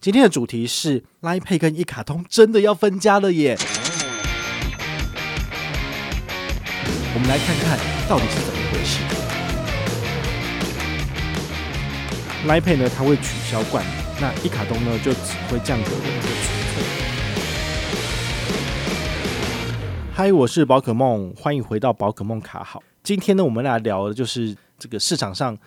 今天的主题是 Line Pay 跟一卡通真的要分家了耶！我们来看看到底是怎么回事。Line Pay 呢，它会取消冠名，那一卡通呢就只会降格为一个纯粹。嗨，我是宝可梦，欢迎回到宝可梦卡好。今天呢，我们来聊的就是这个市场上。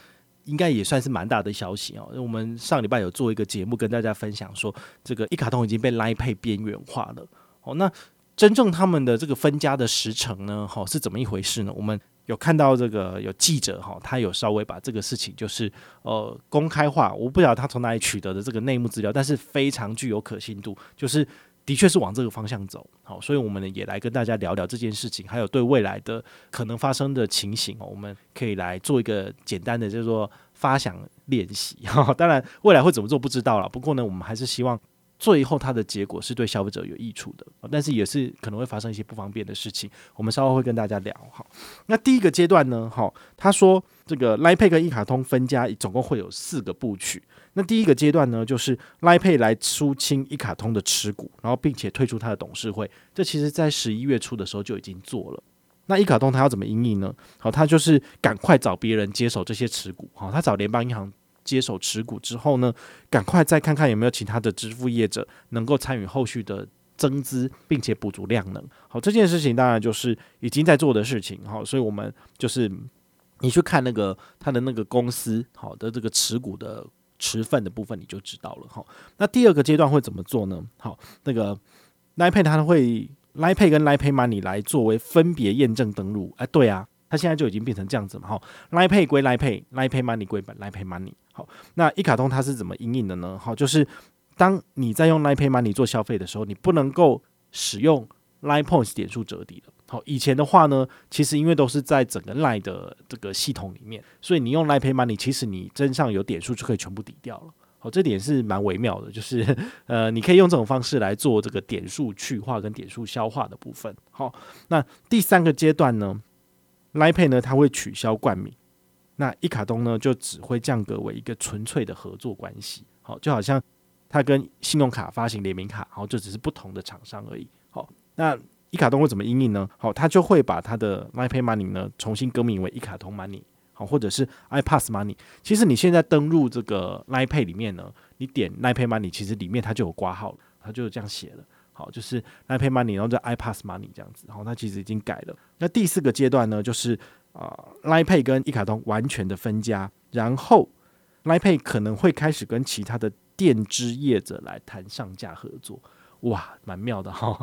应该也算是蛮大的消息哦。我们上礼拜有做一个节目跟大家分享说，这个一卡通已经被 Line Pay 边缘化了。哦，那真正他们的这个分家的时程呢？哈，是怎么一回事呢？我们有看到这个有记者哈，他有稍微把这个事情就是呃公开化。我不晓得他从哪里取得的这个内幕资料，但是非常具有可信度，就是。的确是往这个方向走，好，所以我们呢也来跟大家聊聊这件事情，还有对未来的可能发生的情形，我们可以来做一个简单的叫做发想练习。当然，未来会怎么做不知道了。不过呢，我们还是希望最后它的结果是对消费者有益处的，但是也是可能会发生一些不方便的事情。我们稍后会跟大家聊。好，那第一个阶段呢，哈，他说这个 l i Pay 跟一卡通分家，总共会有四个部曲。那第一个阶段呢，就是 l i Pay 来出清一卡通的持股，然后并且退出它的董事会。这其实在十一月初的时候就已经做了。那一卡通他要怎么因应呢？好，他就是赶快找别人接手这些持股。好，他找联邦银行接手持股之后呢，赶快再看看有没有其他的支付业者能够参与后续的增资，并且补足量能。好，这件事情当然就是已经在做的事情。好，所以我们就是你去看那个他的那个公司好的这个持股的。持份的部分你就知道了哈。那第二个阶段会怎么做呢？好，那个 Line Pay 它会 Line Pay 跟 Line Pay Money 来作为分别验证登录。哎，对啊，它现在就已经变成这样子嘛。哈，Line Pay 归 Line Pay，Line Pay Money 归 Line Pay Money。好，那一卡通它是怎么应应的呢？好，就是当你在用 Line Pay Money 做消费的时候，你不能够使用 Line Points 点数折抵的。好，以前的话呢，其实因为都是在整个 Line 的这个系统里面，所以你用 Line Pay Money，其实你身上有点数就可以全部抵掉了。好，这点是蛮微妙的，就是呃，你可以用这种方式来做这个点数去化跟点数消化的部分。好，那第三个阶段呢，Line Pay 呢，它会取消冠名，那一卡通呢就只会降格为一个纯粹的合作关系。好，就好像它跟信用卡发行联名卡，好，就只是不同的厂商而已。好，那。一卡通会怎么应应呢？好，它就会把它的 Line Pay Money 呢重新更名为一卡通 Money，好，或者是 iPass Money。其实你现在登入这个 Lipay 里面呢，你点 Line Pay Money，其实里面它就有挂号，它就这样写了。好，就是 iPayMoney，然后叫 iPass Money 这样子。然后它其实已经改了。那第四个阶段呢，就是啊、呃、Line Pay 跟一卡通完全的分家，然后 iPay 可能会开始跟其他的电支业者来谈上架合作。哇，蛮妙的哈！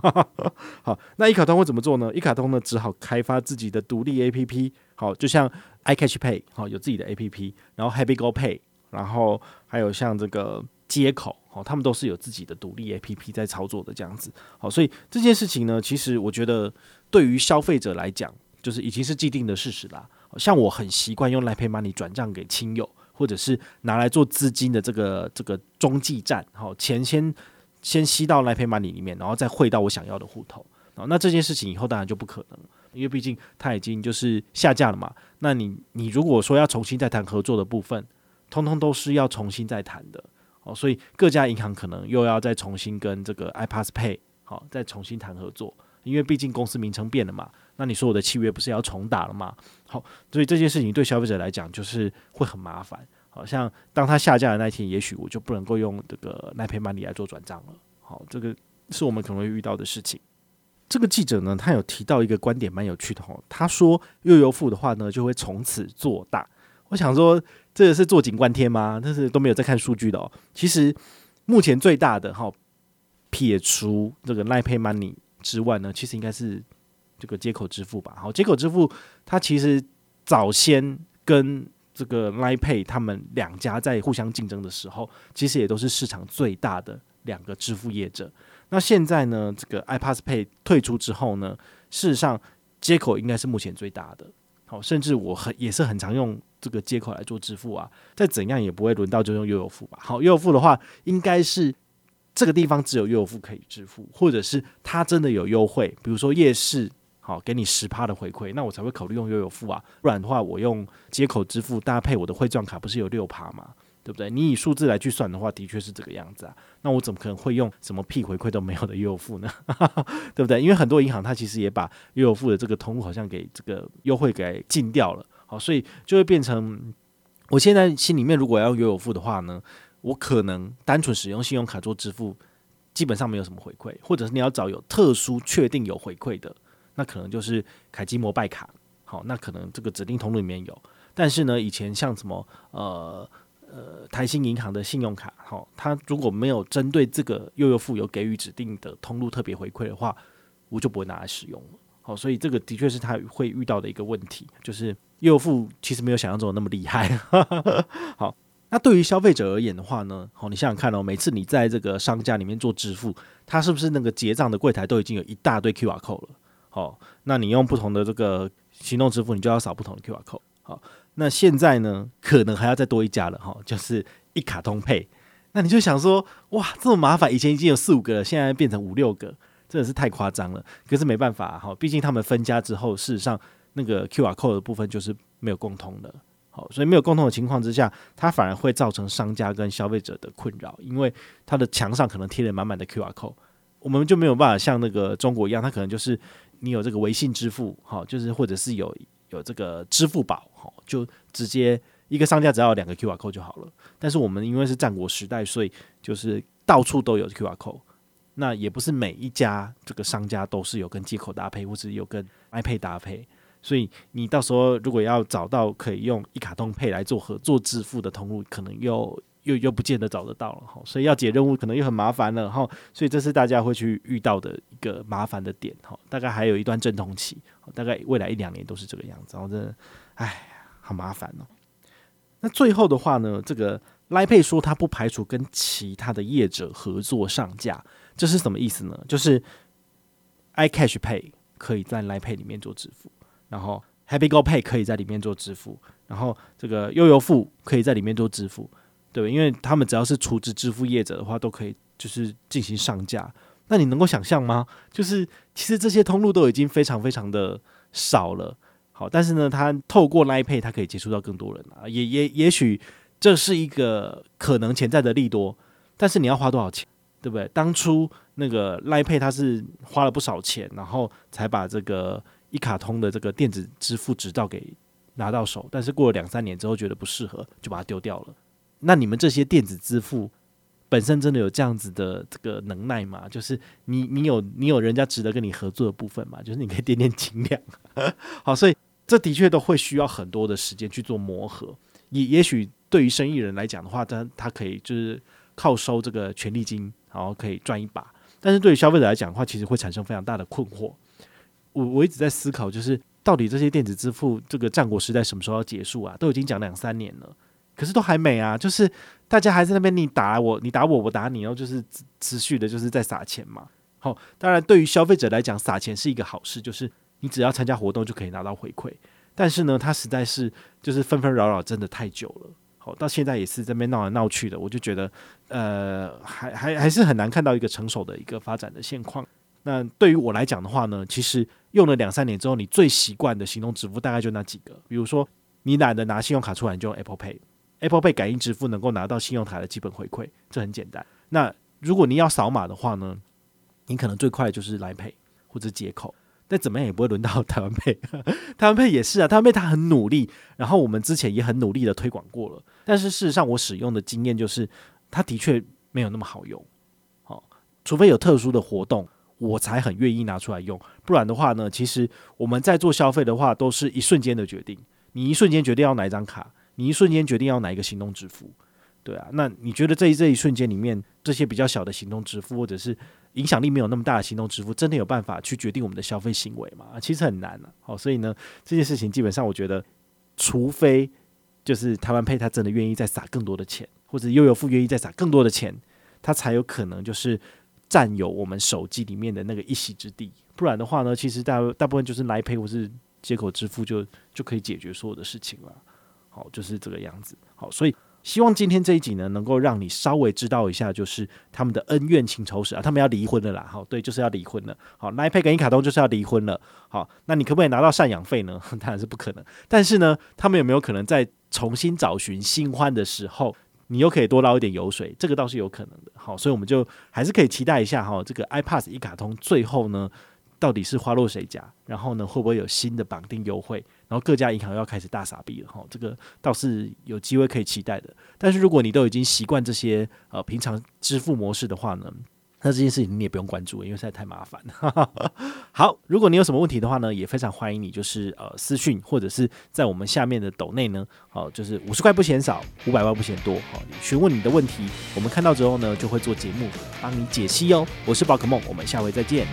好，那一卡通会怎么做呢？一卡通呢，只好开发自己的独立 APP。好，就像 iCash Pay，好，有自己的 APP，然后 HappyGo Pay，然后还有像这个接口，他们都是有自己的独立 APP 在操作的这样子。好，所以这件事情呢，其实我觉得对于消费者来讲，就是已经是既定的事实啦。像我很习惯用 LipayMoney 转账给亲友，或者是拿来做资金的这个这个中继站，好，钱先。先吸到 LipayMoney 里面，然后再汇到我想要的户头。那这件事情以后当然就不可能，因为毕竟它已经就是下架了嘛。那你你如果说要重新再谈合作的部分，通通都是要重新再谈的哦。所以各家银行可能又要再重新跟这个 iPass Pay 好再重新谈合作，因为毕竟公司名称变了嘛。那你说我的契约不是要重打了吗？好，所以这件事情对消费者来讲就是会很麻烦。好像当它下架的那天，也许我就不能够用这个 Line Pay Money 来做转账了。好，这个是我们可能会遇到的事情。这个记者呢，他有提到一个观点，蛮有趣的哦。他说，悠游付的话呢，就会从此做大。我想说，这个是坐井观天吗？但是都没有在看数据的哦。其实目前最大的哈，撇除这个 Line Pay Money 之外呢，其实应该是这个接口支付吧。好，接口支付它其实早先跟这个 Line Pay 他们两家在互相竞争的时候，其实也都是市场最大的两个支付业者。那现在呢，这个 iPass Pay 退出之后呢，事实上接口应该是目前最大的。好，甚至我很也是很常用这个接口来做支付啊。再怎样也不会轮到就用悠游付吧。好，悠游付的话，应该是这个地方只有悠游付可以支付，或者是它真的有优惠，比如说夜市。好，给你十趴的回馈，那我才会考虑用悠游付啊。不然的话，我用接口支付搭配我的汇钻卡，不是有六趴吗？对不对？你以数字来去算的话，的确是这个样子啊。那我怎么可能会用什么屁回馈都没有的优付呢？对不对？因为很多银行它其实也把优付的这个通路好像给这个优惠给禁掉了。好，所以就会变成，我现在心里面如果要悠游付的话呢，我可能单纯使用信用卡做支付，基本上没有什么回馈，或者是你要找有特殊确定有回馈的，那可能就是凯基摩拜卡。好，那可能这个指定通路里面有，但是呢，以前像什么呃。呃，台新银行的信用卡，好，它如果没有针对这个悠游付有给予指定的通路特别回馈的话，我就不会拿来使用。好，所以这个的确是他会遇到的一个问题，就是悠游付其实没有想象中的那么厉害。好，那对于消费者而言的话呢，好，你想想看哦，每次你在这个商家里面做支付，它是不是那个结账的柜台都已经有一大堆 QR code 了？好，那你用不同的这个行动支付，你就要扫不同的 QR code。好。那现在呢，可能还要再多一家了哈，就是一卡通配。那你就想说，哇，这么麻烦，以前已经有四五个了，现在变成五六个，真的是太夸张了。可是没办法哈，毕竟他们分家之后，事实上那个 QR code 的部分就是没有共通的。好，所以没有共通的情况之下，它反而会造成商家跟消费者的困扰，因为它的墙上可能贴了满满的 QR code，我们就没有办法像那个中国一样，它可能就是你有这个微信支付，好，就是或者是有。有这个支付宝，就直接一个商家只要两个 QR code 就好了。但是我们因为是战国时代，所以就是到处都有 QR code。那也不是每一家这个商家都是有跟接口搭配，或者有跟 Line Pay 搭配。所以你到时候如果要找到可以用一卡通配来做合作支付的通路，可能又。又又不见得找得到了哈，所以要解任务可能又很麻烦了哈，所以这是大家会去遇到的一个麻烦的点哈。大概还有一段阵痛期，大概未来一两年都是这个样子。然后真的，唉，好麻烦哦。那最后的话呢，这个 Line Pay 说他不排除跟其他的业者合作上架，这是什么意思呢？就是 iCash Pay 可以在 Line Pay 里面做支付，然后 Happy Go Pay 可以在里面做支付，然后这个悠游付可以在里面做支付。对，因为他们只要是储值支付业者的话，都可以就是进行上架。那你能够想象吗？就是其实这些通路都已经非常非常的少了。好，但是呢，他透过 Line Pay，他可以接触到更多人啊。也也也许这是一个可能潜在的利多，但是你要花多少钱，对不对？当初那个 Line Pay 他是花了不少钱，然后才把这个一卡通的这个电子支付执照给拿到手，但是过了两三年之后觉得不适合，就把它丢掉了。那你们这些电子支付本身真的有这样子的这个能耐吗？就是你你有你有人家值得跟你合作的部分吗？就是你可以点点斤两，好，所以这的确都会需要很多的时间去做磨合。也也许对于生意人来讲的话，他他可以就是靠收这个权利金，然后可以赚一把。但是对于消费者来讲的话，其实会产生非常大的困惑。我我一直在思考，就是到底这些电子支付这个战国时代什么时候要结束啊？都已经讲两三年了。可是都还没啊，就是大家还在那边，你打我，你打我，我打你，然后就是持续的，就是在撒钱嘛。好，当然对于消费者来讲，撒钱是一个好事，就是你只要参加活动就可以拿到回馈。但是呢，它实在是就是纷纷扰扰，真的太久了。好，到现在也是这边闹来闹去的，我就觉得呃，还还还是很难看到一个成熟的一个发展的现况。那对于我来讲的话呢，其实用了两三年之后，你最习惯的行动支付大概就那几个，比如说你懒得拿信用卡出来，你就用 Apple Pay。Apple Pay 感应支付能够拿到信用卡的基本回馈，这很简单。那如果你要扫码的话呢，你可能最快就是 Line Pay 或者接口，但怎么样也不会轮到台湾配。台湾配也是啊，台湾配他很努力，然后我们之前也很努力的推广过了，但是事实上我使用的经验就是，它的确没有那么好用。好，除非有特殊的活动，我才很愿意拿出来用，不然的话呢，其实我们在做消费的话，都是一瞬间的决定，你一瞬间决定要哪一张卡。你一瞬间决定要哪一个行动支付，对啊，那你觉得这一这一瞬间里面，这些比较小的行动支付，或者是影响力没有那么大的行动支付，真的有办法去决定我们的消费行为吗？其实很难啊。好，所以呢，这件事情基本上我觉得，除非就是台湾 Pay 他真的愿意再撒更多的钱，或者悠游付愿意再撒更多的钱，他才有可能就是占有我们手机里面的那个一席之地。不然的话呢，其实大大部分就是 Line Pay 或是接口支付就就可以解决所有的事情了。好，就是这个样子。好，所以希望今天这一集呢，能够让你稍微知道一下，就是他们的恩怨情仇史啊，他们要离婚了啦。好，对，就是要离婚了。好，iPad 跟一卡通就是要离婚了。好，那你可不可以拿到赡养费呢？当然是不可能。但是呢，他们有没有可能在重新找寻新欢的时候，你又可以多捞一点油水，这个倒是有可能的。好，所以我们就还是可以期待一下哈，这个 iPass 一卡通最后呢，到底是花落谁家？然后呢，会不会有新的绑定优惠？然后各家银行要开始大傻逼了哈，这个倒是有机会可以期待的。但是如果你都已经习惯这些呃平常支付模式的话呢，那这件事情你也不用关注，因为实在太麻烦了。好，如果你有什么问题的话呢，也非常欢迎你，就是呃私讯或者是在我们下面的抖内呢，好，就是五十块不嫌少，五百万不嫌多，好，询问你的问题，我们看到之后呢，就会做节目帮你解析哦。我是宝可梦，我们下回再见。